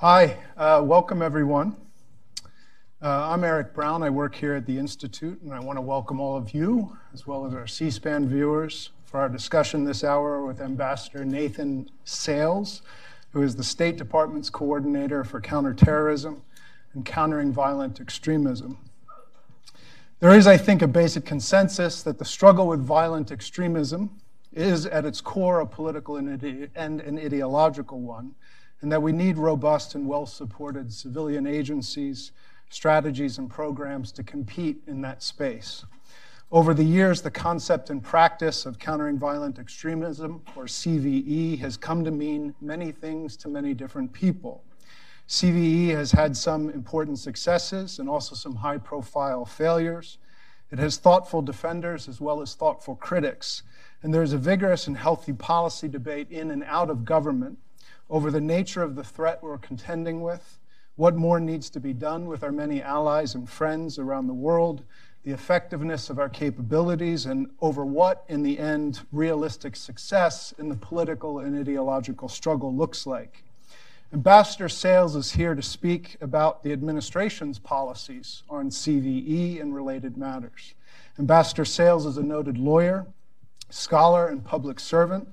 Hi, uh, welcome everyone. Uh, I'm Eric Brown. I work here at the Institute, and I want to welcome all of you, as well as our C SPAN viewers, for our discussion this hour with Ambassador Nathan Sales, who is the State Department's coordinator for counterterrorism and countering violent extremism. There is, I think, a basic consensus that the struggle with violent extremism is at its core a political and an ideological one, and that we need robust and well supported civilian agencies, strategies, and programs to compete in that space. Over the years, the concept and practice of countering violent extremism, or CVE, has come to mean many things to many different people. CVE has had some important successes and also some high profile failures. It has thoughtful defenders as well as thoughtful critics. And there's a vigorous and healthy policy debate in and out of government over the nature of the threat we're contending with, what more needs to be done with our many allies and friends around the world, the effectiveness of our capabilities, and over what, in the end, realistic success in the political and ideological struggle looks like. Ambassador Sales is here to speak about the administration's policies on CVE and related matters. Ambassador Sales is a noted lawyer, scholar, and public servant.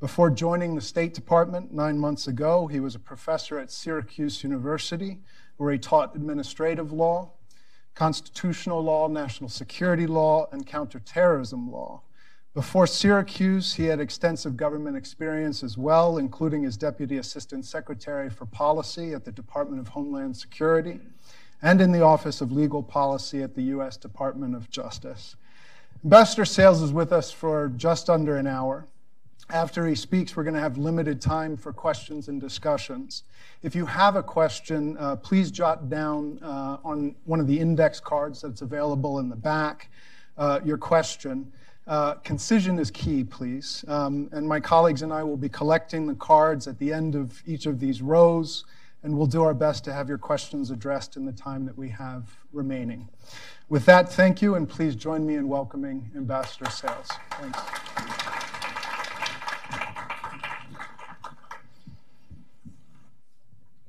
Before joining the State Department nine months ago, he was a professor at Syracuse University, where he taught administrative law, constitutional law, national security law, and counterterrorism law. Before Syracuse, he had extensive government experience as well, including as Deputy Assistant Secretary for Policy at the Department of Homeland Security and in the Office of Legal Policy at the U.S. Department of Justice. Ambassador Sales is with us for just under an hour. After he speaks, we're going to have limited time for questions and discussions. If you have a question, uh, please jot down uh, on one of the index cards that's available in the back uh, your question. Uh, concision is key, please. Um, and my colleagues and I will be collecting the cards at the end of each of these rows, and we'll do our best to have your questions addressed in the time that we have remaining. With that, thank you, and please join me in welcoming Ambassador Sales. Thanks.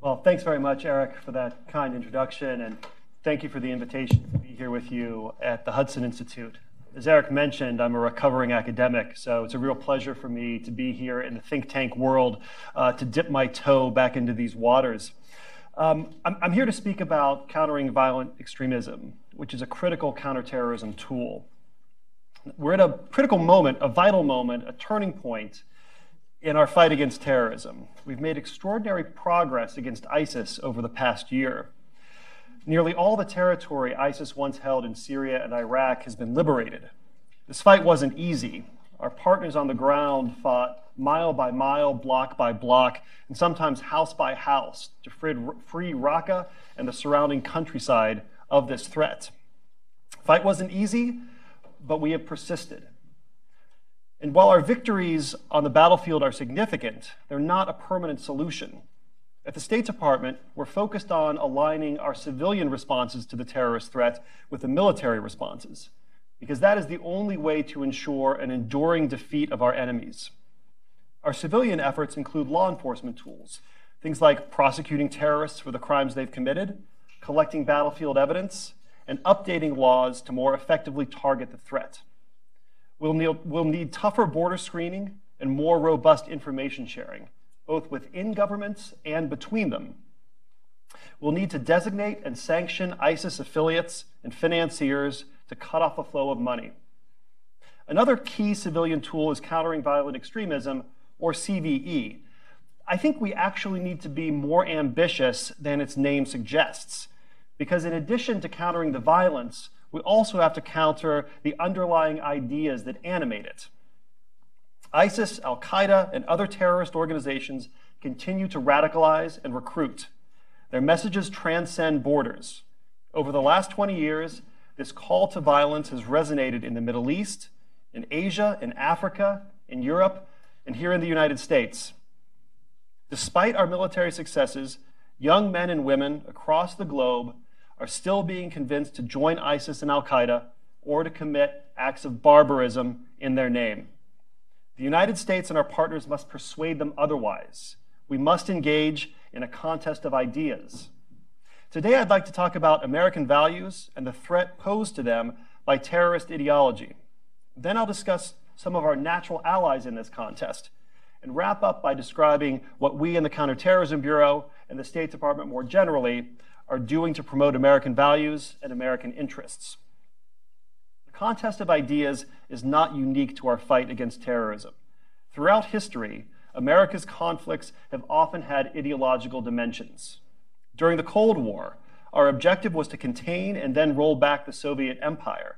Well, thanks very much, Eric, for that kind introduction, and thank you for the invitation to be here with you at the Hudson Institute. As Eric mentioned, I'm a recovering academic, so it's a real pleasure for me to be here in the think tank world uh, to dip my toe back into these waters. Um, I'm, I'm, here to speak about countering violent extremism, which is a critical counterterrorism tool. We're at a critical moment, a vital moment, a turning point in our fight against terrorism. We've made extraordinary progress against ISIS over the past year. Nearly all the territory ISIS once held in Syria and Iraq has been liberated. This fight wasn't easy. Our partners on the ground fought mile by mile, block by block, and sometimes house by house to free Raqqa and the surrounding countryside of this threat. Fight wasn't easy, but we have persisted. And while our victories on the battlefield are significant, they're not a permanent solution. At the State Department, we're focused on aligning our civilian responses to the terrorist threat with the military responses, because that is the only way to ensure an enduring defeat of our enemies. Our civilian efforts include law enforcement tools, things like prosecuting terrorists for the crimes they've committed, collecting battlefield evidence, and updating laws to more effectively target the threat. We'll need, we'll need tougher border screening and more robust information sharing both within governments and between them. We'll need to designate and sanction ISIS affiliates and financiers to cut off the flow of money. Another key civilian tool is countering violent extremism, or CVE. I think we actually need to be more ambitious than its name suggests, because in addition to countering the violence, we also have to counter the underlying ideas that animate it. ISIS, Al Qaeda, and other terrorist organizations continue to radicalize and recruit. Their messages transcend borders. Over the last 20 years, this call to violence has resonated in the Middle East, in Asia, in Africa, in Europe, and here in the United States. Despite our military successes, young men and women across the globe are still being convinced to join ISIS and Al Qaeda or to commit acts of barbarism in their name. The United States and our partners must persuade them otherwise. We must engage in a contest of ideas. Today, I'd like to talk about American values and the threat posed to them by terrorist ideology. Then I'll discuss some of our natural allies in this contest and wrap up by describing what we in the Counterterrorism Bureau and the State Department more generally are doing to promote American values and American interests. The contest of ideas is not unique to our fight against terrorism. Throughout history, America's conflicts have often had ideological dimensions. During the Cold War, our objective was to contain and then roll back the Soviet Empire.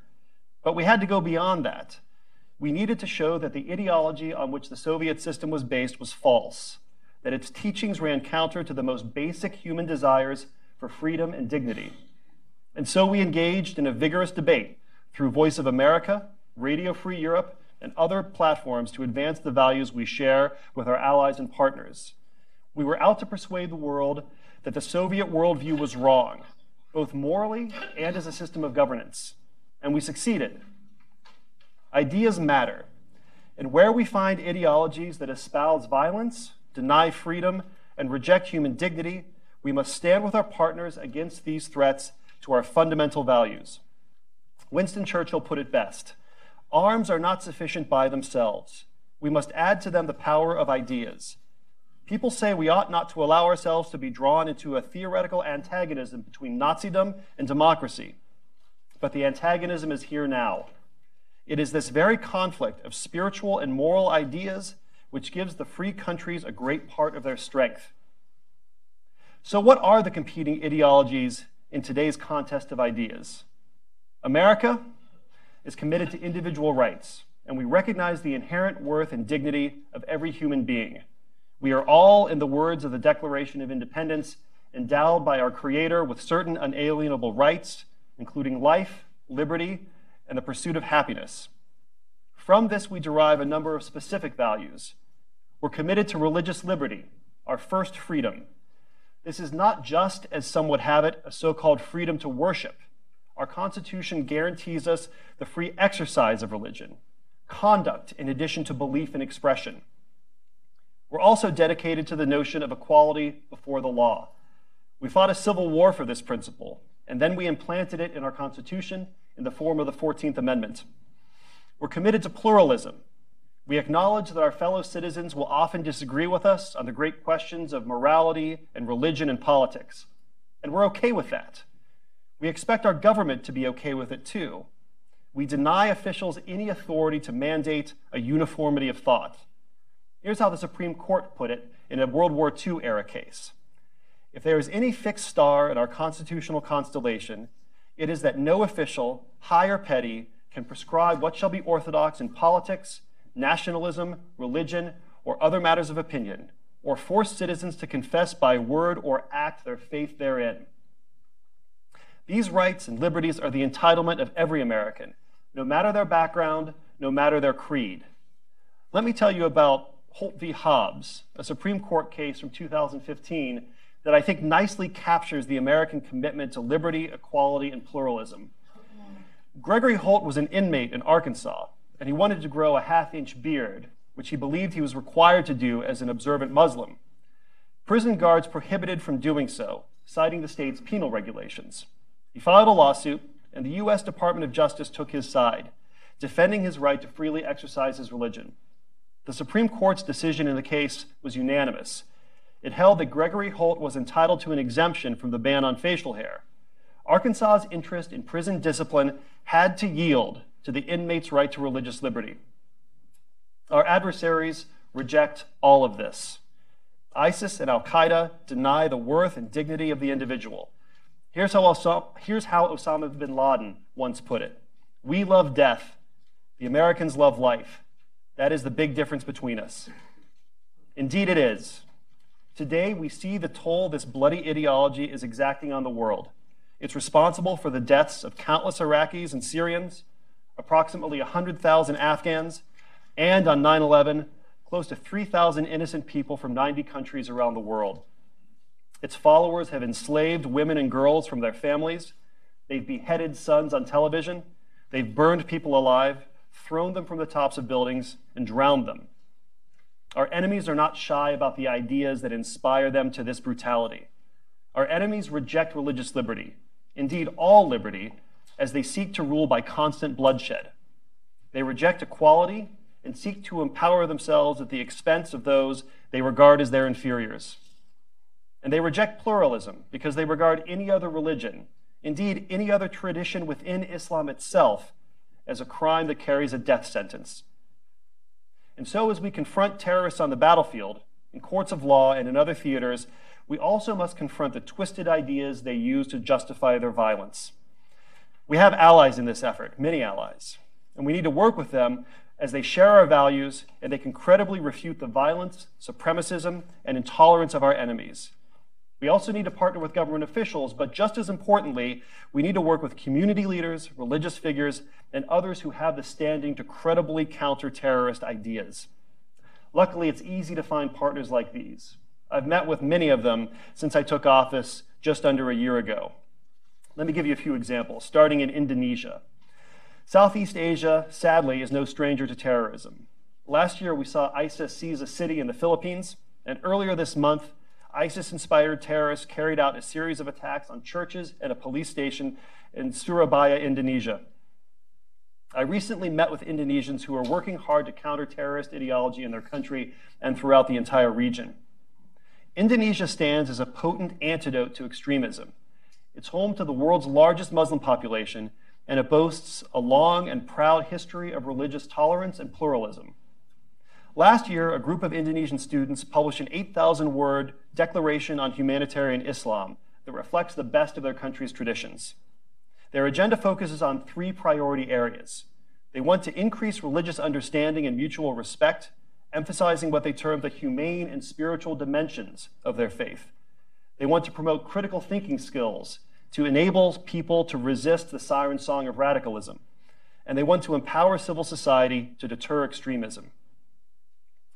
But we had to go beyond that. We needed to show that the ideology on which the Soviet system was based was false, that its teachings ran counter to the most basic human desires for freedom and dignity. And so we engaged in a vigorous debate through Voice of America, Radio Free Europe, and other platforms to advance the values we share with our allies and partners. We were out to persuade the world that the Soviet worldview was wrong, both morally and as a system of governance. And we succeeded. Ideas matter. And where we find ideologies that espouse violence, deny freedom, and reject human dignity, we must stand with our partners against these threats to our fundamental values. Winston Churchill put it best Arms are not sufficient by themselves. We must add to them the power of ideas. People say we ought not to allow ourselves to be drawn into a theoretical antagonism between Nazism and democracy. But the antagonism is here now. It is this very conflict of spiritual and moral ideas which gives the free countries a great part of their strength. So, what are the competing ideologies in today's contest of ideas? America is committed to individual rights, and we recognize the inherent worth and dignity of every human being. We are all, in the words of the Declaration of Independence, endowed by our Creator with certain unalienable rights, including life, liberty, and the pursuit of happiness. From this, we derive a number of specific values. We're committed to religious liberty, our first freedom. This is not just, as some would have it, a so called freedom to worship our Constitution guarantees us the free exercise of religion, conduct in addition to belief and expression. We're also dedicated to the notion of equality before the law. We fought a civil war for this principle, and then we implanted it in our Constitution in the form of the 14th Amendment. We're committed to pluralism. We acknowledge that our fellow citizens will often disagree with us on the great questions of morality and religion and politics, and we're okay with that. We expect our government to be okay with it too. We deny officials any authority to mandate a uniformity of thought. Here's how the Supreme Court put it in a World War II era case. If there is any fixed star in our constitutional constellation, it is that no official, high or petty, can prescribe what shall be orthodox in politics, nationalism, religion, or other matters of opinion, or force citizens to confess by word or act their faith therein. These rights and liberties are the entitlement of every American, no matter their background, no matter their creed. Let me tell you about Holt v. Hobbs, a Supreme Court case from 2015 that I think nicely captures the American commitment to liberty, equality, and pluralism. Gregory Holt was an inmate in Arkansas, and he wanted to grow a half inch beard, which he believed he was required to do as an observant Muslim. Prison guards prohibited from doing so, citing the state's penal regulations. He filed a lawsuit, and the U.S. Department of Justice took his side, defending his right to freely exercise his religion. The Supreme Court's decision in the case was unanimous. It held that Gregory Holt was entitled to an exemption from the ban on facial hair. Arkansas's interest in prison discipline had to yield to the inmate's right to religious liberty. Our adversaries reject all of this. ISIS and Al Qaeda deny the worth and dignity of the individual. Here's how, Osama, here's how Osama bin Laden once put it We love death, the Americans love life. That is the big difference between us. Indeed, it is. Today, we see the toll this bloody ideology is exacting on the world. It's responsible for the deaths of countless Iraqis and Syrians, approximately 100,000 Afghans, and on 9 11, close to 3,000 innocent people from 90 countries around the world. Its followers have enslaved women and girls from their families. They've beheaded sons on television. They've burned people alive, thrown them from the tops of buildings, and drowned them. Our enemies are not shy about the ideas that inspire them to this brutality. Our enemies reject religious liberty, indeed, all liberty, as they seek to rule by constant bloodshed. They reject equality and seek to empower themselves at the expense of those they regard as their inferiors. And they reject pluralism because they regard any other religion, indeed, any other tradition within Islam itself, as a crime that carries a death sentence. And so, as we confront terrorists on the battlefield, in courts of law, and in other theaters, we also must confront the twisted ideas they use to justify their violence. We have allies in this effort, many allies, and we need to work with them as they share our values and they can credibly refute the violence, supremacism, and intolerance of our enemies. We also need to partner with government officials, but just as importantly, we need to work with community leaders, religious figures, and others who have the standing to credibly counter terrorist ideas. Luckily, it's easy to find partners like these. I've met with many of them since I took office just under a year ago. Let me give you a few examples, starting in Indonesia. Southeast Asia, sadly, is no stranger to terrorism. Last year, we saw ISIS seize a city in the Philippines, and earlier this month, ISIS inspired terrorists carried out a series of attacks on churches and a police station in Surabaya, Indonesia. I recently met with Indonesians who are working hard to counter terrorist ideology in their country and throughout the entire region. Indonesia stands as a potent antidote to extremism. It's home to the world's largest Muslim population, and it boasts a long and proud history of religious tolerance and pluralism. Last year, a group of Indonesian students published an 8,000 word declaration on humanitarian Islam that reflects the best of their country's traditions. Their agenda focuses on three priority areas. They want to increase religious understanding and mutual respect, emphasizing what they term the humane and spiritual dimensions of their faith. They want to promote critical thinking skills to enable people to resist the siren song of radicalism. And they want to empower civil society to deter extremism.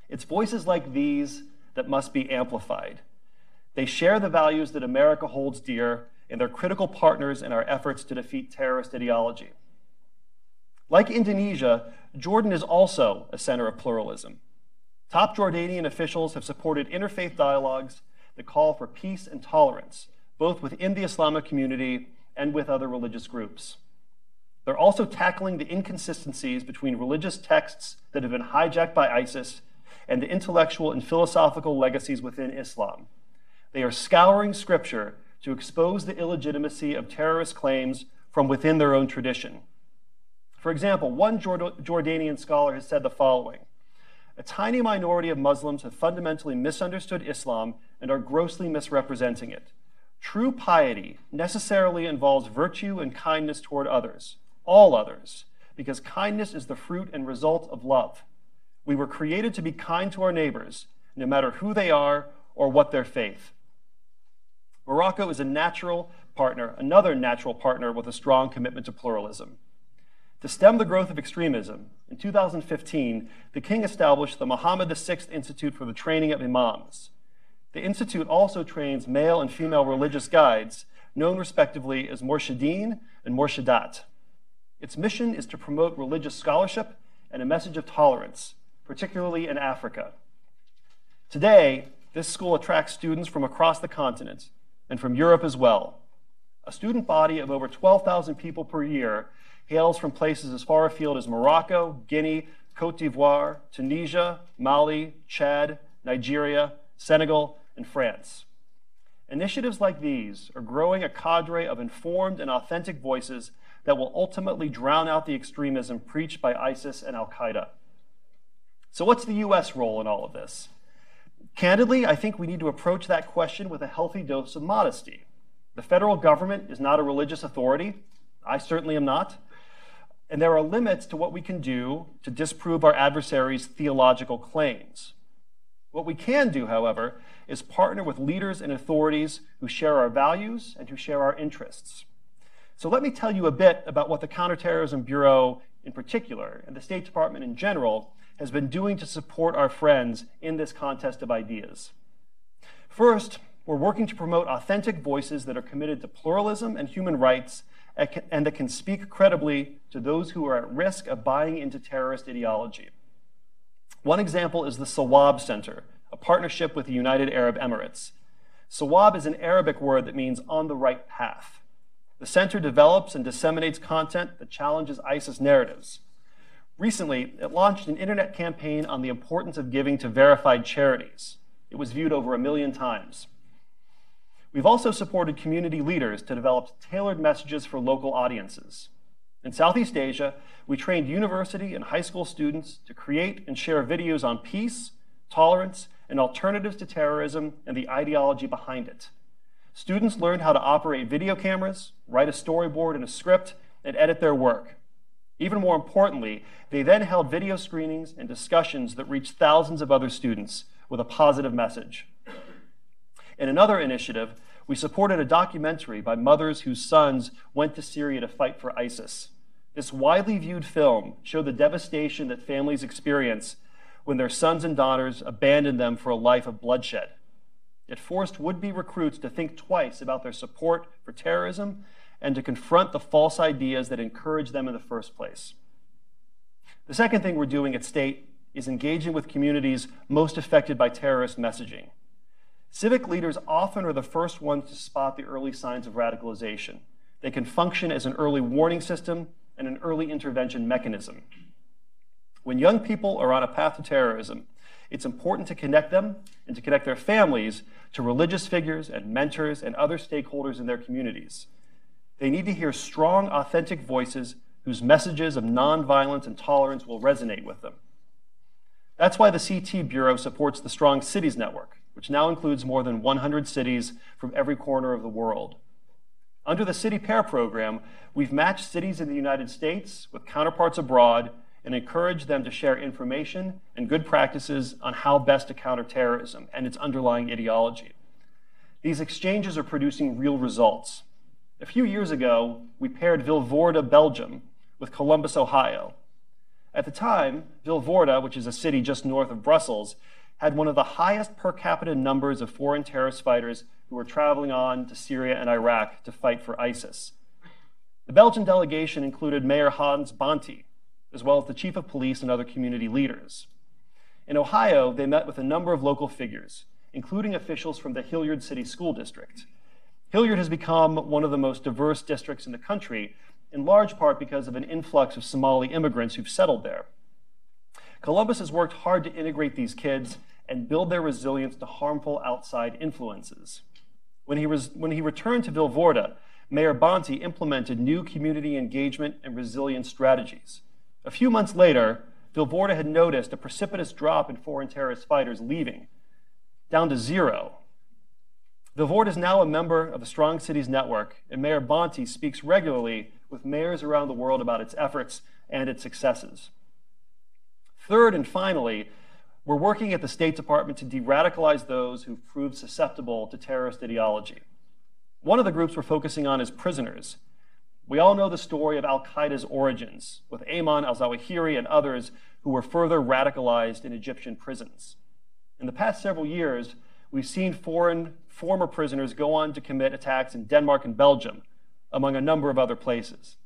It's voices like these that must be amplified. They share the values that America holds dear, and they're critical partners in our efforts to defeat terrorist ideology. Like Indonesia, Jordan is also a center of pluralism. Top Jordanian officials have supported interfaith dialogues that call for peace and tolerance, both within the Islamic community and with other religious groups. They're also tackling the inconsistencies between religious texts that have been hijacked by ISIS and the intellectual and philosophical legacies within Islam. They are scouring scripture to expose the illegitimacy of terrorist claims from within their own tradition. For example, one Jordanian scholar has said the following A tiny minority of Muslims have fundamentally misunderstood Islam and are grossly misrepresenting it. True piety necessarily involves virtue and kindness toward others, all others, because kindness is the fruit and result of love. We were created to be kind to our neighbors, no matter who they are or what their faith. Morocco is a natural partner, another natural partner with a strong commitment to pluralism. To stem the growth of extremism, in 2015, the king established the Mohammed VI Institute for the Training of Imams. The institute also trains male and female religious guides, known respectively as Morshideen and Morshidat. Its mission is to promote religious scholarship and a message of tolerance, particularly in Africa. Today, this school attracts students from across the continent and from Europe as well. A student body of over 12,000 people per year hails from places as far afield as Morocco, Guinea, Cote d'Ivoire, Tunisia, Mali, Chad, Nigeria, Senegal, and France. Initiatives like these are growing a cadre of informed and authentic voices that will ultimately drown out the extremism preached by ISIS and Al Qaeda. So, what's the U.S. role in all of this? Candidly, I think we need to approach that question with a healthy dose of modesty. The federal government is not a religious authority. I certainly am not. And there are limits to what we can do to disprove our adversaries' theological claims. What we can do, however, is partner with leaders and authorities who share our values and who share our interests. So let me tell you a bit about what the Counterterrorism Bureau in particular, and the State Department in general, has been doing to support our friends in this contest of ideas. First, we're working to promote authentic voices that are committed to pluralism and human rights and that can speak credibly to those who are at risk of buying into terrorist ideology. One example is the Sawab Center, a partnership with the United Arab Emirates. Sawab is an Arabic word that means on the right path. The center develops and disseminates content that challenges ISIS narratives. Recently, it launched an internet campaign on the importance of giving to verified charities. It was viewed over a million times. We've also supported community leaders to develop tailored messages for local audiences. In Southeast Asia, we trained university and high school students to create and share videos on peace, tolerance, and alternatives to terrorism and the ideology behind it. Students learned how to operate video cameras, write a storyboard and a script, and edit their work. Even more importantly, they then held video screenings and discussions that reached thousands of other students with a positive message. In another initiative, we supported a documentary by mothers whose sons went to Syria to fight for ISIS. This widely viewed film showed the devastation that families experience when their sons and daughters abandon them for a life of bloodshed. It forced would be recruits to think twice about their support for terrorism and to confront the false ideas that encouraged them in the first place. The second thing we're doing at State is engaging with communities most affected by terrorist messaging. Civic leaders often are the first ones to spot the early signs of radicalization. They can function as an early warning system and an early intervention mechanism. When young people are on a path to terrorism, it's important to connect them and to connect their families to religious figures and mentors and other stakeholders in their communities. They need to hear strong, authentic voices whose messages of nonviolence and tolerance will resonate with them. That's why the CT Bureau supports the Strong Cities Network, which now includes more than 100 cities from every corner of the world. Under the City Pair program, we've matched cities in the United States with counterparts abroad and encouraged them to share information and good practices on how best to counter terrorism and its underlying ideology. These exchanges are producing real results. A few years ago, we paired Vilvoorde, Belgium, with Columbus, Ohio. At the time, Vilvoorde, which is a city just north of Brussels, had one of the highest per capita numbers of foreign terrorist fighters who were traveling on to Syria and Iraq to fight for ISIS. The Belgian delegation included Mayor Hans Bonte, as well as the chief of police and other community leaders. In Ohio, they met with a number of local figures, including officials from the Hilliard City School District. Hilliard has become one of the most diverse districts in the country, in large part because of an influx of Somali immigrants who've settled there. Columbus has worked hard to integrate these kids and build their resilience to harmful outside influences. When he, was, when he returned to Vilvoorde, Mayor Bonte implemented new community engagement and resilience strategies. A few months later, Vilvoorde had noticed a precipitous drop in foreign terrorist fighters leaving, down to zero. Vilvoorde is now a member of the Strong Cities Network, and Mayor Bonte speaks regularly with mayors around the world about its efforts and its successes. Third and finally, we're working at the State Department to de radicalize those who've proved susceptible to terrorist ideology. One of the groups we're focusing on is prisoners. We all know the story of Al Qaeda's origins, with Ayman al Zawahiri and others who were further radicalized in Egyptian prisons. In the past several years, we've seen foreign former prisoners go on to commit attacks in Denmark and Belgium, among a number of other places.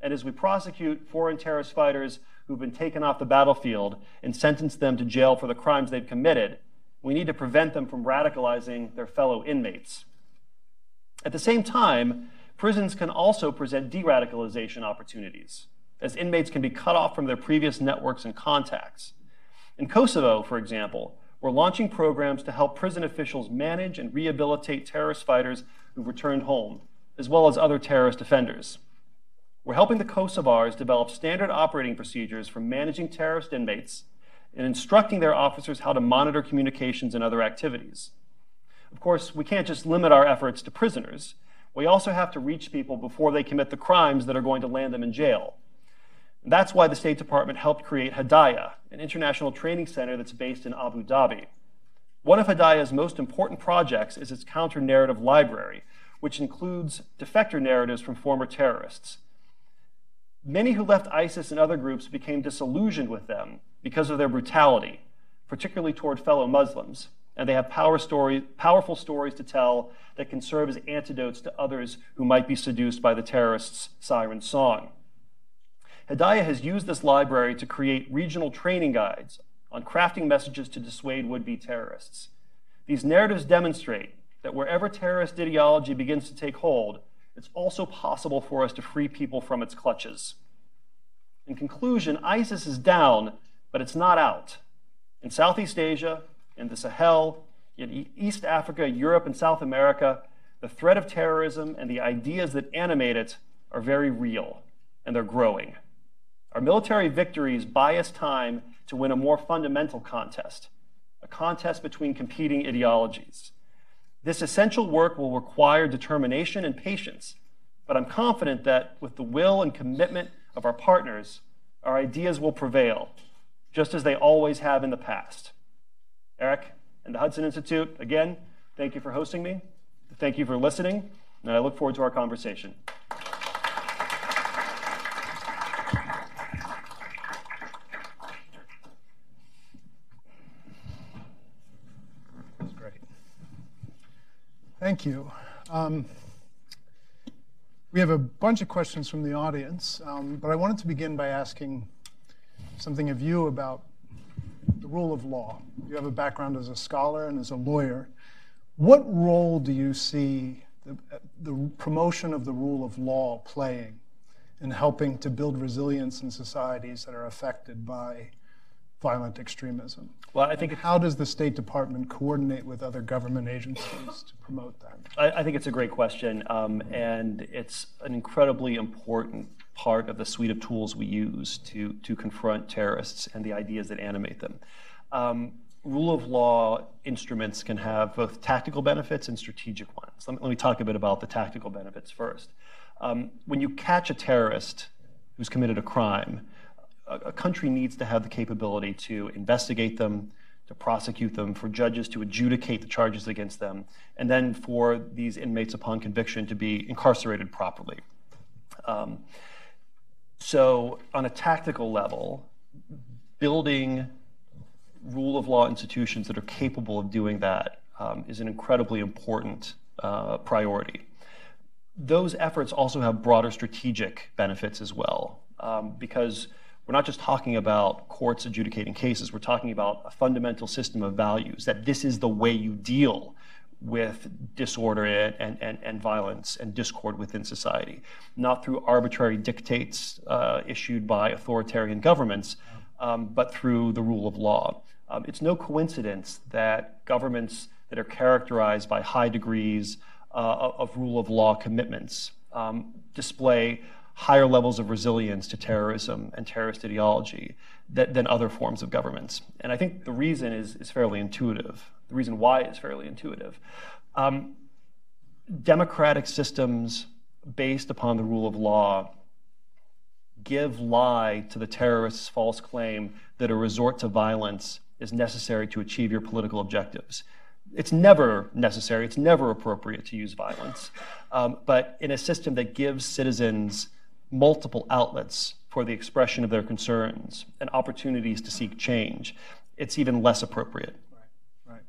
And as we prosecute foreign terrorist fighters who've been taken off the battlefield and sentenced them to jail for the crimes they've committed, we need to prevent them from radicalizing their fellow inmates. At the same time, prisons can also present de radicalization opportunities, as inmates can be cut off from their previous networks and contacts. In Kosovo, for example, we're launching programs to help prison officials manage and rehabilitate terrorist fighters who've returned home, as well as other terrorist offenders. We're helping the Kosovars develop standard operating procedures for managing terrorist inmates and instructing their officers how to monitor communications and other activities. Of course, we can't just limit our efforts to prisoners. We also have to reach people before they commit the crimes that are going to land them in jail. That's why the State Department helped create Hedayah, an international training center that's based in Abu Dhabi. One of Hedayah's most important projects is its counter narrative library, which includes defector narratives from former terrorists. Many who left ISIS and other groups became disillusioned with them because of their brutality, particularly toward fellow Muslims. And they have power story, powerful stories to tell that can serve as antidotes to others who might be seduced by the terrorists' siren song. Hedayah has used this library to create regional training guides on crafting messages to dissuade would be terrorists. These narratives demonstrate that wherever terrorist ideology begins to take hold, it's also possible for us to free people from its clutches. In conclusion, ISIS is down, but it's not out. In Southeast Asia, in the Sahel, in East Africa, Europe, and South America, the threat of terrorism and the ideas that animate it are very real, and they're growing. Our military victories buy us time to win a more fundamental contest, a contest between competing ideologies. This essential work will require determination and patience, but I'm confident that with the will and commitment of our partners, our ideas will prevail, just as they always have in the past. Eric and the Hudson Institute, again, thank you for hosting me. Thank you for listening, and I look forward to our conversation. Thank you. Um, we have a bunch of questions from the audience, um, but I wanted to begin by asking something of you about the rule of law. You have a background as a scholar and as a lawyer. What role do you see the, the promotion of the rule of law playing in helping to build resilience in societies that are affected by violent extremism? Well, I think how does the State Department coordinate with other government agencies to promote that? I, I think it's a great question, um, and it's an incredibly important part of the suite of tools we use to to confront terrorists and the ideas that animate them. Um, rule of law instruments can have both tactical benefits and strategic ones. Let me, let me talk a bit about the tactical benefits first. Um, when you catch a terrorist who's committed a crime, a, country needs to have the capability to investigate them, to prosecute them, for judges to adjudicate the charges against them, and then for these inmates upon conviction to be incarcerated properly. Um, so, on a tactical level, building rule of law institutions that are capable of doing that um, is an incredibly important uh, priority. Those efforts also have broader strategic benefits as well, um, because we're not just talking about courts adjudicating cases, we're talking about a fundamental system of values that this is the way you deal with disorder and, and, and violence and discord within society, not through arbitrary dictates uh, issued by authoritarian governments, um, but through the rule of law. Um, it's no coincidence that governments that are characterized by high degrees uh, of rule of law commitments um, display higher levels of resilience to terrorism and terrorist ideology that, than other forms of governments. And I think the reason is, is fairly intuitive. The reason why is fairly intuitive. Um, democratic systems based upon the rule of law give lie to the terrorist's false claim that a resort to violence is necessary to achieve your political objectives. It's never necessary, it's never appropriate to use violence. Um, but in a system that gives citizens multiple outlets for the expression of their concerns and opportunities to seek change, it's even less appropriate. Right, right.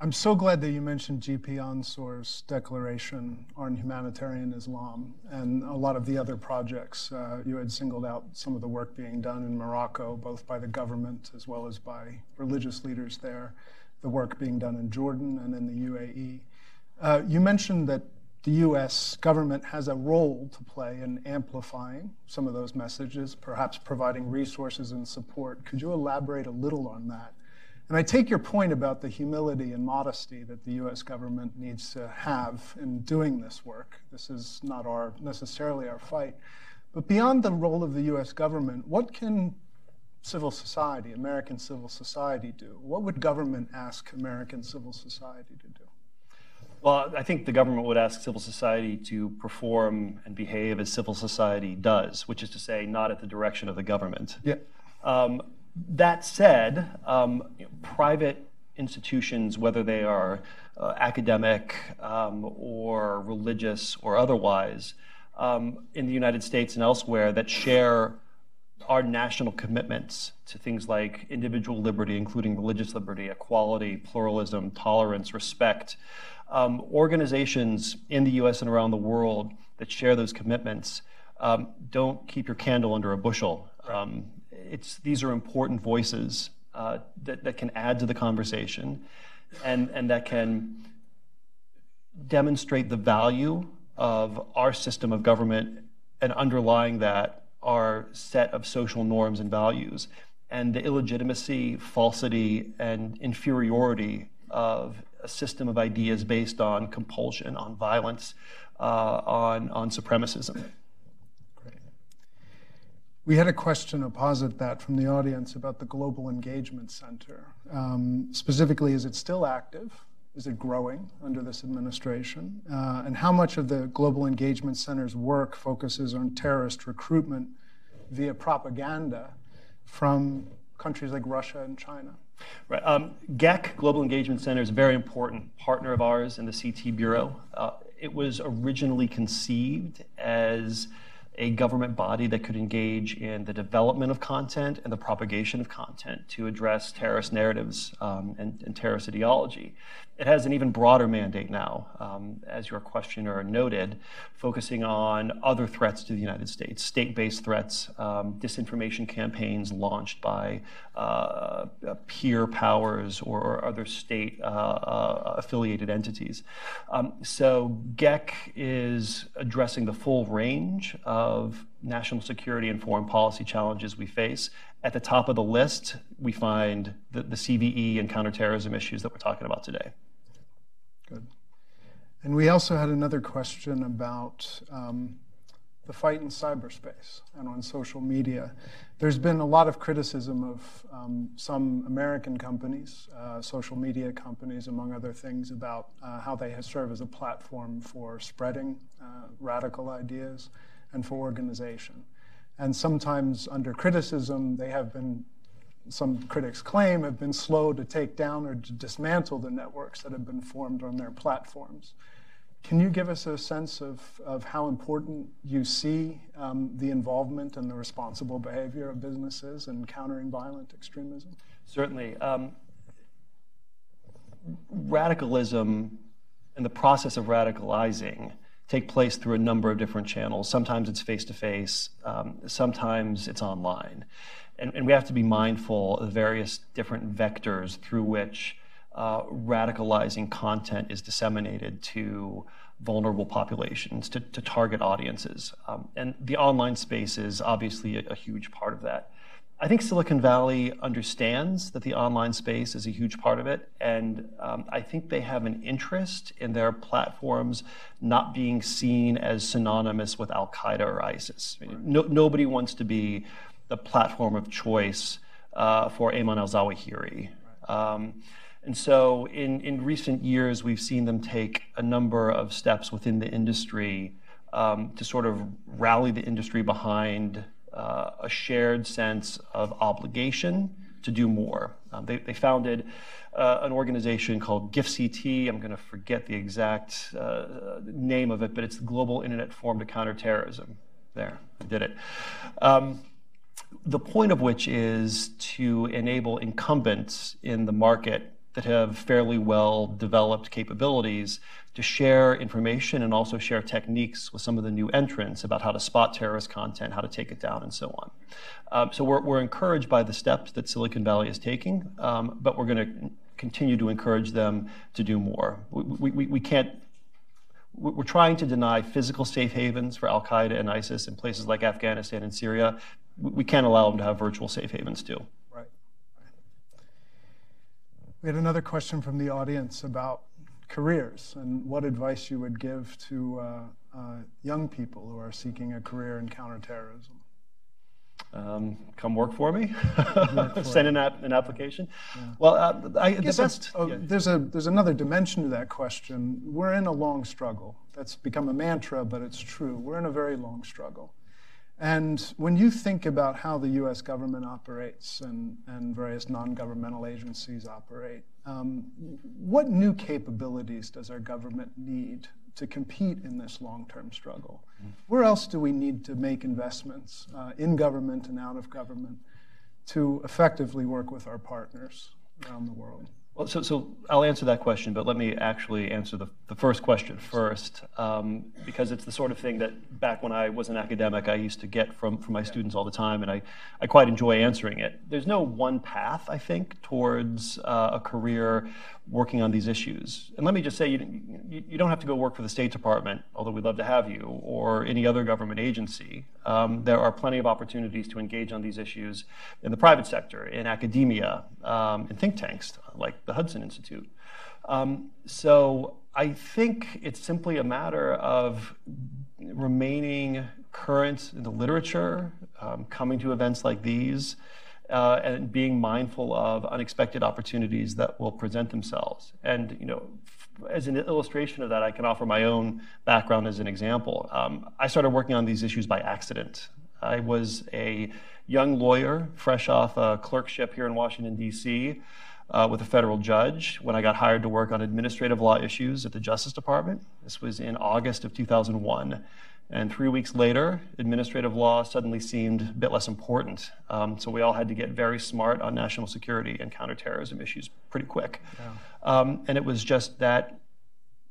I'm so glad that you mentioned GP Ansor's declaration on humanitarian Islam and a lot of the other projects. Uh, you had singled out some of the work being done in Morocco, both by the government as well as by religious leaders there, the work being done in Jordan and in the UAE. Uh, you mentioned that the US government has a role to play in amplifying some of those messages, perhaps providing resources and support. Could you elaborate a little on that? And I take your point about the humility and modesty that the US government needs to have in doing this work. This is not our necessarily our fight. But beyond the role of the US government, what can civil society, American civil society do? What would government ask American civil society to do? Well, I think the government would ask civil society to perform and behave as civil society does, which is to say, not at the direction of the government. Yeah. Um, that said, um, private institutions, whether they are uh, academic um, or religious or otherwise, um, in the United States and elsewhere that share our national commitments to things like individual liberty, including religious liberty, equality, pluralism, tolerance, respect. Um, organizations in the US and around the world that share those commitments um, don't keep your candle under a bushel. Um, it's, these are important voices uh, that, that can add to the conversation and, and that can demonstrate the value of our system of government and underlying that our set of social norms and values and the illegitimacy, falsity, and inferiority of a system of ideas based on compulsion, on violence, uh, on, on supremacism. Great. We had a question opposite that from the audience about the Global Engagement Center. Um, specifically, is it still active? Is it growing under this administration? Uh, and how much of the Global Engagement Center's work focuses on terrorist recruitment via propaganda from countries like Russia and China? Right. Um, GEC, Global Engagement Center, is a very important partner of ours in the CT Bureau. Uh, it was originally conceived as a government body that could engage in the development of content and the propagation of content to address terrorist narratives um, and, and, terrorist ideology. It has an even broader mandate now, um, as your questioner noted, focusing on other threats to the United States, state based threats, um, disinformation campaigns launched by uh, peer powers or, or other state uh, uh, affiliated entities. Um, so GEC is addressing the full range of national security and foreign policy challenges we face. At the top of the list, we find the, the CVE and counterterrorism issues that we're talking about today. Good. And we also had another question about um, the fight in cyberspace and on social media. There's been a lot of criticism of um, some American companies, uh, social media companies, among other things, about uh, how they serve as a platform for spreading uh, radical ideas and for organization. And sometimes, under criticism, they have been some critics claim, have been slow to take down or to dismantle the networks that have been formed on their platforms. Can you give us a sense of, of how important you see um, the involvement and the responsible behavior of businesses in countering violent extremism? Certainly. Um, radicalism and the process of radicalizing take place through a number of different channels. Sometimes it's face to face, sometimes it's online and, and we have to be mindful of various different vectors through which uh, radicalizing content is disseminated to vulnerable populations, to, to target audiences. Um, and the online space is obviously a, a, huge part of that. I think Silicon Valley understands that the online space is a huge part of it, and um, I think they have an interest in their platforms not being seen as synonymous with Al Qaeda or ISIS. Right. No, nobody wants to be the platform of choice uh, for Ayman al Zawahiri. Um, and so in, in recent years, we've seen them take a number of steps within the industry um, to sort of rally the industry behind uh, a shared sense of obligation to do more. Um, they, they, founded uh, an organization called GIFCT. I'm going to forget the exact uh, name of it, but it's the Global Internet Forum to Counter Terrorism. There, I did it. Um, the point of which is to enable incumbents in the market that have fairly well developed capabilities to share information and also share techniques with some of the new entrants about how to spot terrorist content, how to take it down, and so on. Um, so we're, we're, encouraged by the steps that Silicon Valley is taking, um, but we're going to continue to encourage them to do more. We, we, we can't we're trying to deny physical safe havens for Al Qaeda and ISIS in places like Afghanistan and Syria we can't allow them to have virtual safe havens too. We had another question from the audience about careers and what advice you would give to uh, uh, young people who are seeking a career in counterterrorism. Um, come work for me. Send an, an application. Yeah. Well, uh, I, I the best. Oh, yeah. There's a there's another dimension to that question. We're in a long struggle. That's become a mantra, but it's true. We're in a very long struggle. And when you think about how the US government operates and, and various non governmental agencies operate, um, what new capabilities does our government need to compete in this long term struggle? Mm-hmm. Where else do we need to make investments uh, in government and out of government to effectively work with our partners around the world? Well, so, so I'll answer that question, but let me actually answer the, the first question first, um, because it's the sort of thing that back when I was an academic, I used to get from, from my yeah. students all the time, and I, I quite enjoy answering it. There's no one path, I think, towards uh, a career working on these issues. And let me just say, you, you, don't have to go work for the State Department, although we'd love to have you, or any other government agency. Um, there are plenty of opportunities to engage on these issues in the private sector, in academia, um, in think tanks like the Hudson Institute. Um, so I think it's simply a matter of remaining current in the literature, um, coming to events like these, uh, and being mindful of unexpected opportunities that will present themselves. And you know, as an illustration of that, I can offer my own background as an example. Um, I started working on these issues by accident. I was a young lawyer, fresh off a clerkship here in Washington, D.C., uh, with a federal judge when I got hired to work on administrative law issues at the Justice Department. This was in August of 2001. And three weeks later, administrative law suddenly seemed a bit less important. Um, so we all had to get very smart on national security and counterterrorism issues pretty quick. Yeah. Um, and it was just that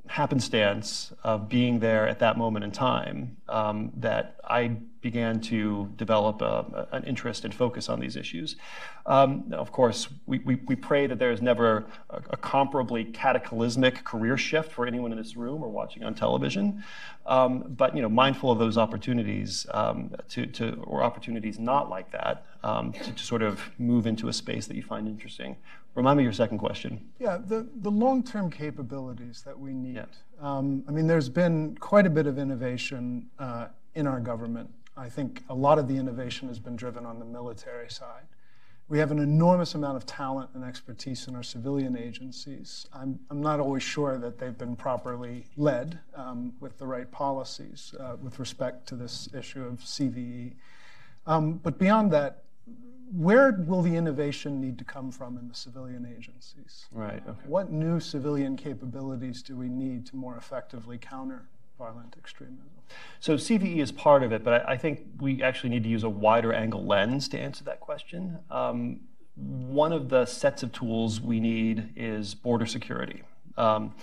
happenstance of being there at that moment in time um, that I began to develop a, an interest and focus on these issues. Um, of course, we, we, we, pray that there is never a, a, comparably cataclysmic career shift for anyone in this room or watching on television. Um, but you know, mindful of those opportunities um, to, to, or opportunities not like that um, to, to, sort of move into a space that you find interesting. Remind me your second question. Yeah, the, the long-term capabilities that we need. Yeah. Um, I mean, there's been quite a bit of innovation uh, in our government I think a lot of the innovation has been driven on the military side. We have an enormous amount of talent and expertise in our civilian agencies. I'm, I'm not always sure that they've been properly led um, with the right policies uh, with respect to this issue of CVE. Um, but beyond that, where will the innovation need to come from in the civilian agencies? Right. Okay. What new civilian capabilities do we need to more effectively counter violent extremism? So CVE is part of it, but I, I, think we actually need to use a wider angle lens to answer that question. Um, one of the sets of tools we need is border security. Um,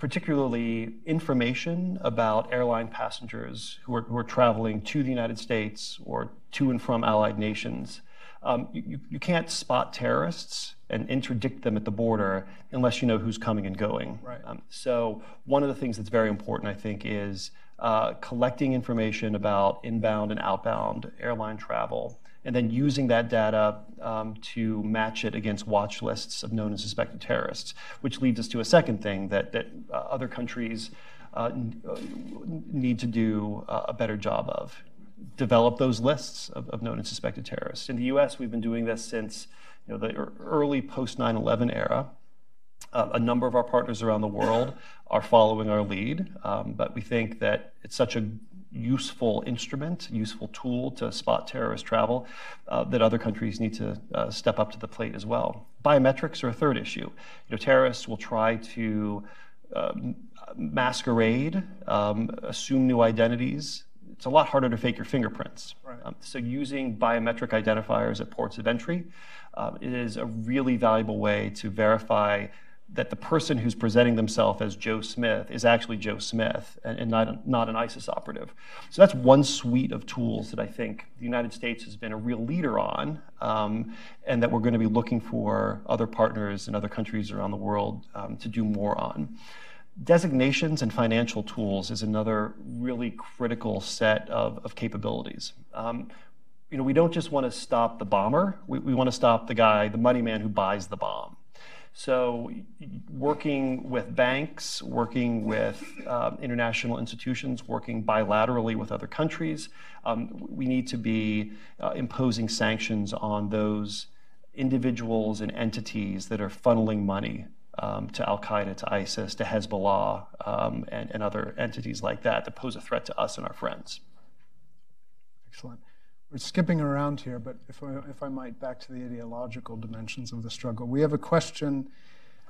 particularly information about airline passengers who are, who are traveling to the United States or to and from allied nations. Um, you, you can't spot terrorists and interdict them at the border unless you know who's coming and going. Right. Um, so one of the things that's very important, I think, is uh, collecting information about inbound and outbound airline travel, and then using that data um, to match it against watch lists of known and suspected terrorists, which leads us to a second thing that, that uh, other countries uh, uh need to do uh, a better job of. Develop those lists of, of known and suspected terrorists. In the US, we've been doing this since you know, the early post 9 11 era. Uh, a number of our partners around the world are following our lead, um, but we think that it's such a useful instrument, useful tool to spot terrorist travel, uh, that other countries need to uh, step up to the plate as well. Biometrics are a third issue. You know, terrorists will try to um, masquerade, um, assume new identities. It's a lot harder to fake your fingerprints. Right. Um, so using biometric identifiers at ports of entry um, is a really valuable way to verify that the person who's presenting themselves as Joe Smith is actually Joe Smith and, and not, a, not an ISIS operative. So that's one suite of tools that I think the United States has been a real leader on, um, and that we're going to be looking for other partners in other countries around the world um, to do more on. Designations and financial tools is another really critical set of, of capabilities. Um, you know, we don't just want to stop the bomber, we, we want to stop the guy, the money man who buys the bomb. So, working with banks, working with uh, international institutions, working bilaterally with other countries, um, we need to be uh, imposing sanctions on those individuals and entities that are funneling money um, to Al Qaeda, to ISIS, to Hezbollah, um, and, and other entities like that that pose a threat to us and our friends. Excellent. We're skipping around here, but if I, if I might, back to the ideological dimensions of the struggle. We have a question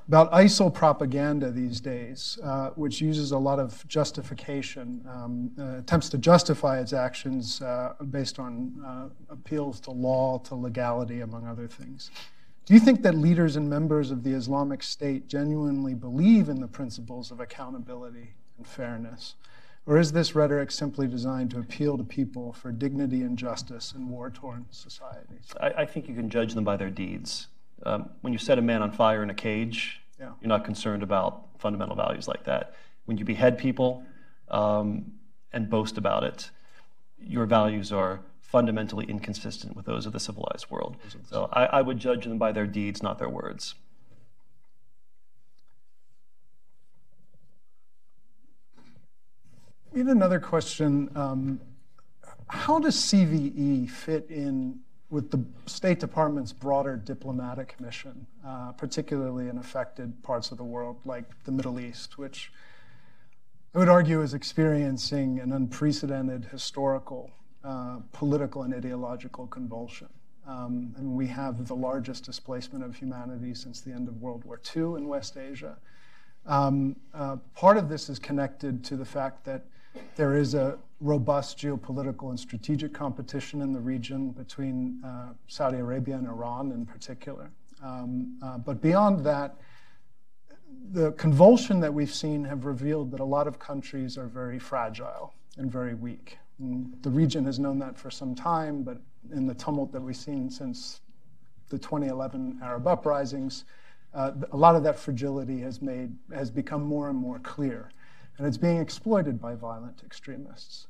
about ISIL propaganda these days, uh, which uses a lot of justification, um, uh, attempts to justify its actions uh, based on uh, appeals to law, to legality, among other things. Do you think that leaders and members of the Islamic State genuinely believe in the principles of accountability and fairness? Or is this rhetoric simply designed to appeal to people for dignity and justice in war torn societies? I, I, think you can judge them by their deeds. Um, when you set a man on fire in a cage, yeah. you're not concerned about fundamental values like that. When you behead people um, and boast about it, your values are fundamentally inconsistent with those of the civilized world. So I, I would judge them by their deeds, not their words. We had another question. Um, how does CVE fit in with the State Department's broader diplomatic mission, uh, particularly in affected parts of the world like the Middle East, which I would argue is experiencing an unprecedented historical, uh, political, and ideological convulsion? Um, and we have the largest displacement of humanity since the end of World War II in West Asia. Um, uh, part of this is connected to the fact that there is a robust geopolitical and strategic competition in the region between uh, Saudi Arabia and Iran in particular. Um, uh, but beyond that, the convulsion that we've seen have revealed that a lot of countries are very fragile and very weak. And the region has known that for some time, but in the tumult that we've seen since the 2011 Arab uprisings, uh, a lot of that fragility has made has become more and more clear and it's being exploited by violent extremists.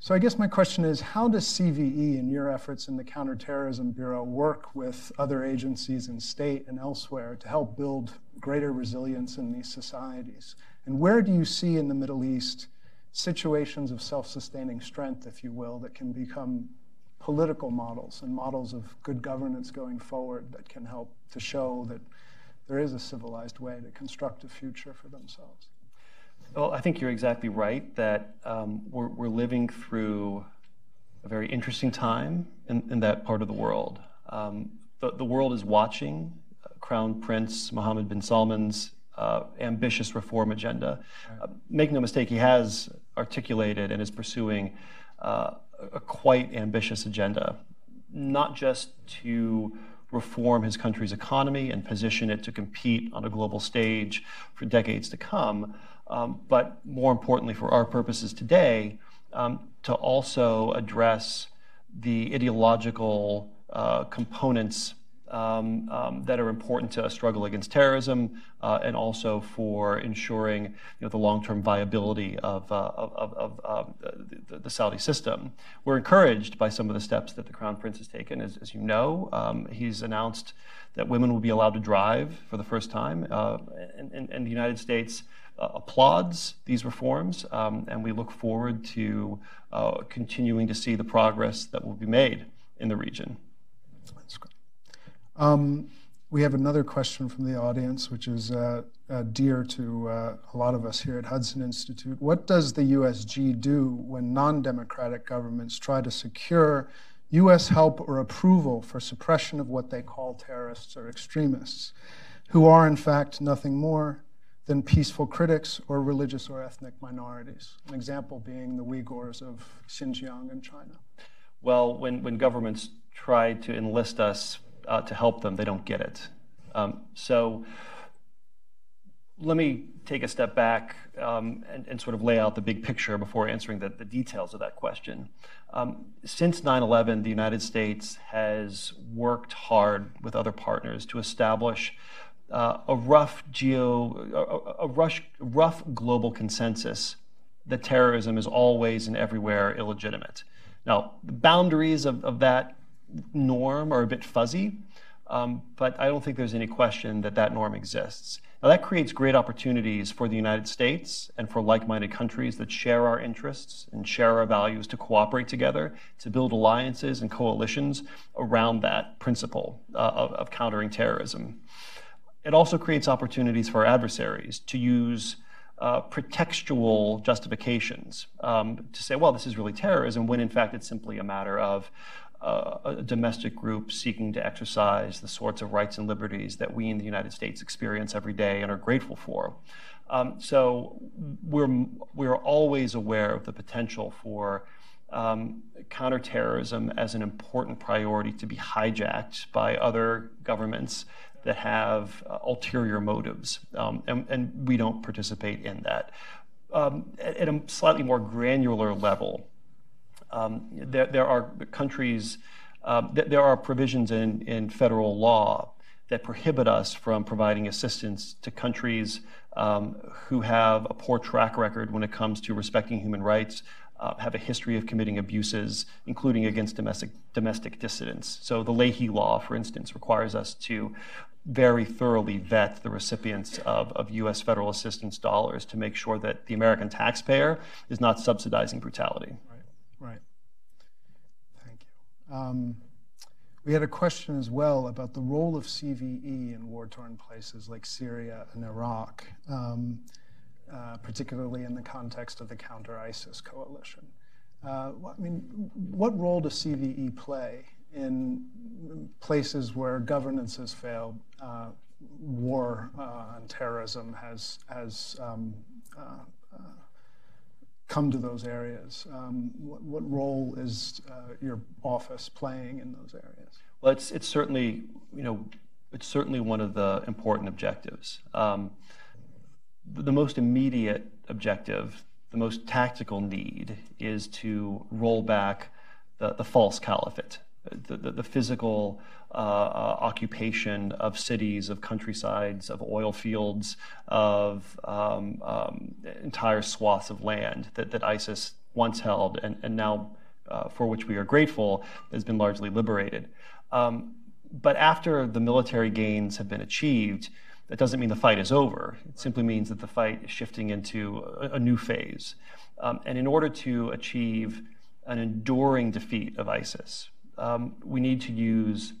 So I guess my question is how does CVE and your efforts in the Counterterrorism Bureau work with other agencies in state and elsewhere to help build greater resilience in these societies? And where do you see in the Middle East situations of self sustaining strength, if you will, that can become political models and models of good governance going forward that can help to show that there is a civilized way to construct a future for themselves? Well, I think you're exactly right that um, we're, we're, living through a very interesting time in, in that part of the world. Um, the, the, world is watching uh, Crown Prince Mohammed bin Salman's uh, ambitious reform agenda. Right. Uh, make no mistake, he has articulated and is pursuing uh, a quite ambitious agenda, not just to reform his country's economy and position it to compete on a global stage for decades to come, um, but more importantly for our purposes today, um, to also address the ideological uh, components um, um, that are important to a struggle against terrorism uh, and also for ensuring you know, the long-term viability of, uh, of, of, of the, the, Saudi system. We're encouraged by some of the steps that the Crown Prince has taken. As, as you know, um, he's announced that women will be allowed to drive for the first time, uh, and, and, and the United States applauds these reforms, um, and we look forward to uh, continuing to see the progress that will be made in the region. Um, we have another question from the audience, which is uh, uh dear to uh, a lot of us here at Hudson Institute. What does the USG do when non democratic governments try to secure U.S. help or approval for suppression of what they call terrorists or extremists, who are, in fact, nothing more than peaceful critics or religious or ethnic minorities. An example being the Uyghurs of Xinjiang in China. Well, when, when governments try to enlist us uh, to help them, they don't get it. Um, so let me take a step back um, and, and, sort of lay out the big picture before answering the, the details of that question. Um, since 9 11, the United States has worked hard with other partners to establish uh, a rough geo, a, a rush, rough global consensus that terrorism is always and everywhere illegitimate. Now, the boundaries of, of that norm are a bit fuzzy, um, but I don't think there's any question that that norm exists. Now, that creates great opportunities for the United States and for like minded countries that share our interests and share our values to cooperate together, to build alliances and coalitions around that principle uh, of, of countering terrorism. It also creates opportunities for adversaries to use uh, pretextual justifications um, to say, well, this is really terrorism, when in fact it's simply a matter of uh, a domestic group seeking to exercise the sorts of rights and liberties that we in the United States experience every day and are grateful for. Um, so we're, we're always aware of the potential for um, counterterrorism as an important priority to be hijacked by other governments that have uh, ulterior motives, um, and, and, we don't participate in that. Um, at, at, a slightly more granular level, um, there, there, are countries, um, th- there are provisions in, in federal law that prohibit us from providing assistance to countries um, who have a poor track record when it comes to respecting human rights, uh, have a history of committing abuses, including against domestic, domestic dissidents. So the Leahy Law, for instance, requires us to very thoroughly vet the recipients of, of U.S. federal assistance dollars to make sure that the American taxpayer is not subsidizing brutality. Right, right. Thank you. Um, we had a question as well about the role of CVE in war torn places like Syria and Iraq. Um, uh, particularly in the context of the counter ISIS coalition. Uh, I mean, what role does CVE play in places where governance has failed, uh, war uh, and terrorism has, has um, uh, uh, come to those areas? Um, what, what, role is your office playing in those areas? Well, it's, it's certainly, you know, it's certainly one of the important objectives. Um, the most immediate objective, the most tactical need is to roll back the, the false caliphate, the, the, the physical uh, uh, occupation of cities, of countrysides, of oil fields, of um, um, entire swaths of land that, that ISIS once held and, and now, uh, for which we are grateful, has been largely liberated. Um, but after the military gains have been achieved, that doesn't mean the fight is over. It simply means that the fight is shifting into a, a new phase. Um, and in order to achieve an enduring defeat of ISIS, um, we need to use,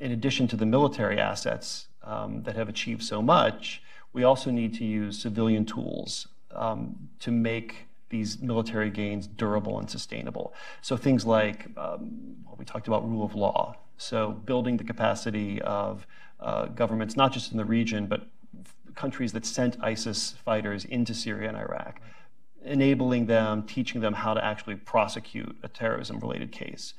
in addition to the military assets um, that have achieved so much, we also need to use civilian tools um, to make these military gains durable and sustainable. So things like, um, well, we talked about rule of law. So building the capacity of uh, governments, not just in the region, but countries that sent ISIS fighters into Syria and Iraq, enabling them, teaching them how to actually prosecute a terrorism related case.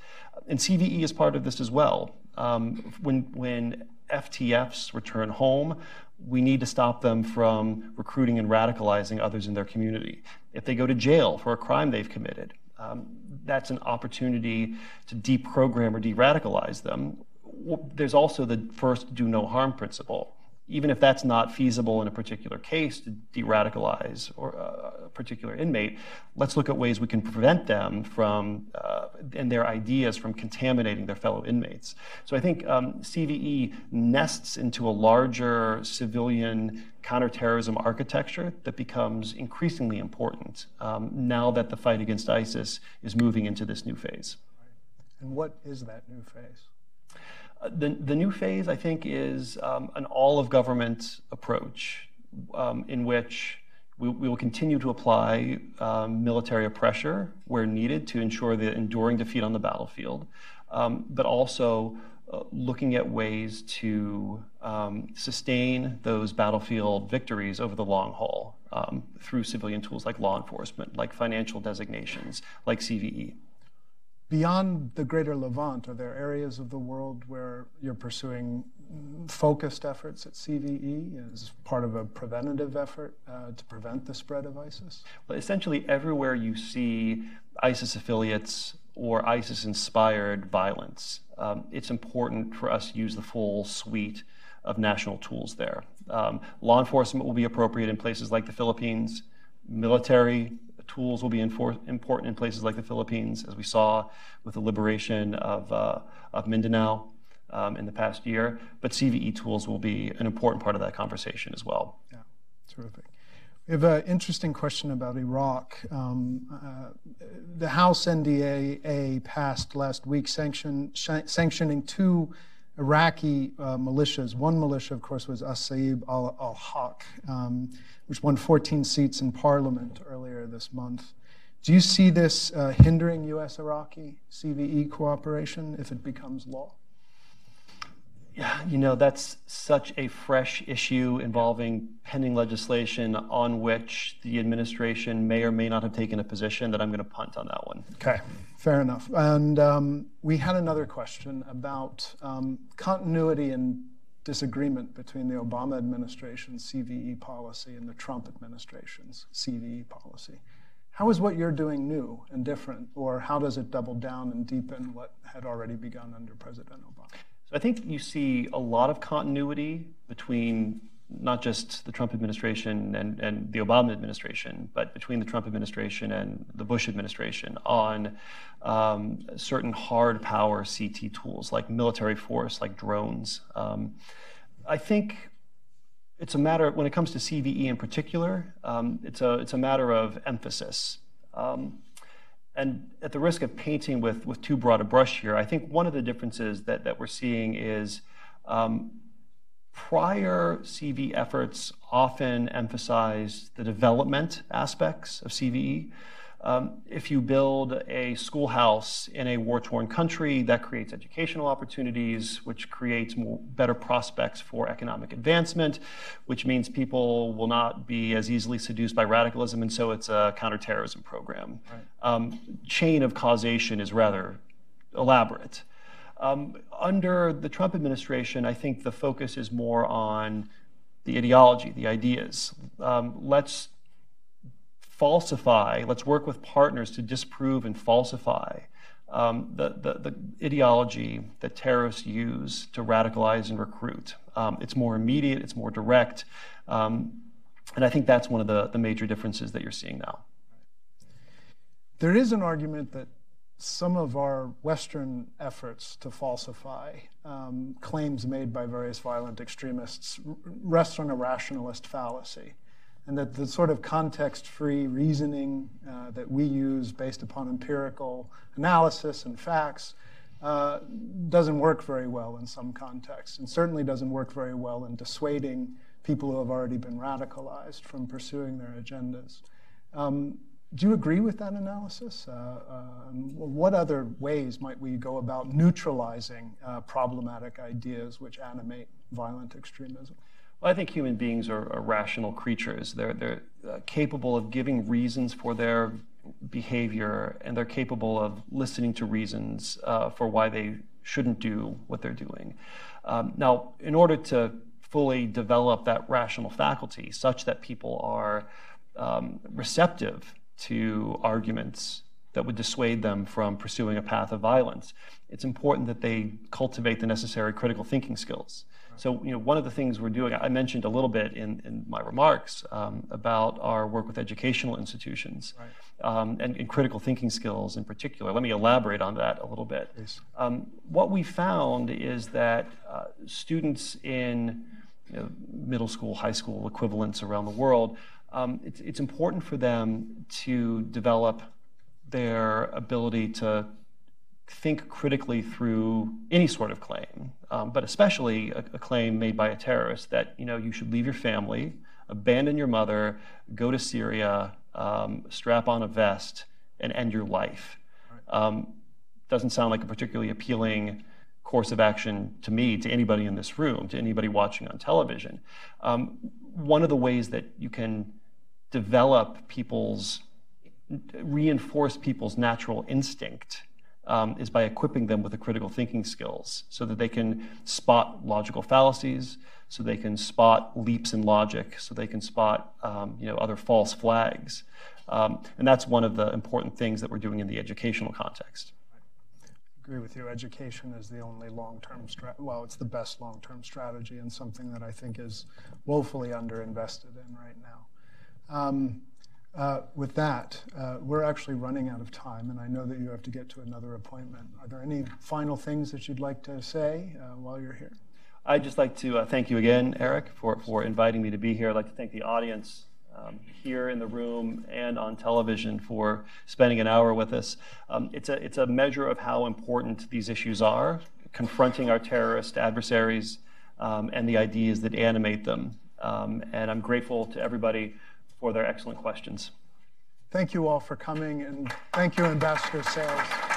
And CVE is part of this as well. Um, when, when FTFs return home, we need to stop them from recruiting and radicalizing others in their community. If they go to jail for a crime they've committed, um, that's an opportunity to deprogram or de radicalize them there's also the first do no harm principle. Even if that's not feasible in a particular case to de radicalize or uh, a particular inmate, let's look at ways we can prevent them from uh, and their ideas from contaminating their fellow inmates. So I think um, CVE nests into a larger civilian counterterrorism architecture that becomes increasingly important um, now that the fight against ISIS is moving into this new phase. And what is that new phase? The, the new phase, I think, is um, an all of government approach um, in which we, we, will continue to apply um, military pressure where needed to ensure the enduring defeat on the battlefield, um, but also uh, looking at ways to um, sustain those battlefield victories over the long haul um, through civilian tools like law enforcement, like financial designations, like CVE. Beyond the greater Levant, are there areas of the world where you're pursuing focused efforts at CVE as part of a preventative effort uh, to prevent the spread of ISIS? Well, essentially, everywhere you see ISIS affiliates or ISIS inspired violence, um, it's important for us to use the full suite of national tools there. Um, law enforcement will be appropriate in places like the Philippines, military tools will be important in places like the Philippines, as we saw with the liberation of, uh, of Mindanao um, in the past year. But CVE tools will be an important part of that conversation as well. Yeah, terrific. We have an interesting question about Iraq. Um, uh, the House NDAA passed last week sanction, sanctioning two Iraqi uh, militias. One militia, of course, was Asaib al, al Haq, um, which won 14 seats in parliament earlier this month. Do you see this uh, hindering U.S. Iraqi CVE cooperation if it becomes law? Yeah, you know, that's such a fresh issue involving pending legislation on which the administration may or may not have taken a position that I'm going to punt on that one. Okay, fair enough. And um, we had another question about um, continuity and disagreement between the Obama administration's CVE policy and the Trump administration's CVE policy. How is what you're doing new and different, or how does it double down and deepen what had already begun under President Obama? So I think you see a lot of continuity between not just the Trump administration and, and the Obama administration, but between the Trump administration and the Bush administration on um, certain hard power CT tools like military force, like drones. Um, I think it's a matter, when it comes to CVE in particular, um, it's, a, it's a matter of emphasis. Um, and at the risk of painting with, with too broad a brush here, I think one of the differences that, that we're seeing is um, prior CV efforts often emphasized the development aspects of CVE. Um, if you build a schoolhouse in a war-torn country, that creates educational opportunities, which creates more, better prospects for economic advancement, which means people will not be as easily seduced by radicalism, and so it's a counterterrorism program. Right. Um, chain of causation is rather elaborate. Um, under the Trump administration, I think the focus is more on the ideology, the ideas. Um, let's falsify, let's work with partners to disprove and falsify um, the, the, the, ideology that terrorists use to radicalize and recruit. Um, it's more immediate, it's more direct, um, and I think that's one of the, the major differences that you're seeing now. There is an argument that some of our Western efforts to falsify um, claims made by various violent extremists rest on a rationalist fallacy and that the sort of context free reasoning uh, that we use based upon empirical analysis and facts uh, doesn't work very well in some contexts, and certainly doesn't work very well in dissuading people who have already been radicalized from pursuing their agendas. Um, do you agree with that analysis? Uh, uh, what other ways might we go about neutralizing uh, problematic ideas which animate violent extremism? I think human beings are, are rational creatures. They're, they're uh, capable of giving reasons for their behavior, and they're capable of listening to reasons uh, for why they shouldn't do what they're doing. Um, now, in order to fully develop that rational faculty such that people are um, receptive to arguments that would dissuade them from pursuing a path of violence, it's important that they cultivate the necessary critical thinking skills. So, you know, one of the things we're doing, I mentioned a little bit in, in my remarks um, about our work with educational institutions right. um, and, and, critical thinking skills in particular. Let me elaborate on that a little bit. Um, what we found is that uh, students in you know, middle school, high school equivalents around the world, um, it's, it's important for them to develop their ability to think critically through any sort of claim, um, but especially a, a, claim made by a terrorist that you know you should leave your family, abandon your mother, go to Syria, um, strap on a vest, and end your life. Um, doesn't sound like a particularly appealing course of action to me, to anybody in this room, to anybody watching on television. Um, one of the ways that you can develop people's reinforce people's natural instinct um, is by equipping them with the critical thinking skills so that they can spot logical fallacies, so they can spot leaps in logic, so they can spot um, you know, other false flags. Um, and that's one of the important things that we're doing in the educational context. I agree with you. Education is the only long-term. Well, it's the best long-term strategy and something that I think is woefully underinvested in right now. Uh, with that, uh, we're actually running out of time, and I know that you have to get to another appointment. Are there any final things that you'd like to say uh, while you're here? I'd just like to uh, thank you again, Eric, for, for inviting me to be here. I'd like to thank the audience um, here in the room and on television for spending an hour with us. Um, it's, a, it's a measure of how important these issues are, confronting our terrorist adversaries um, and the ideas that animate them. Um, and I'm grateful to everybody for their excellent questions. Thank you all for coming, and thank you, Ambassador Sales.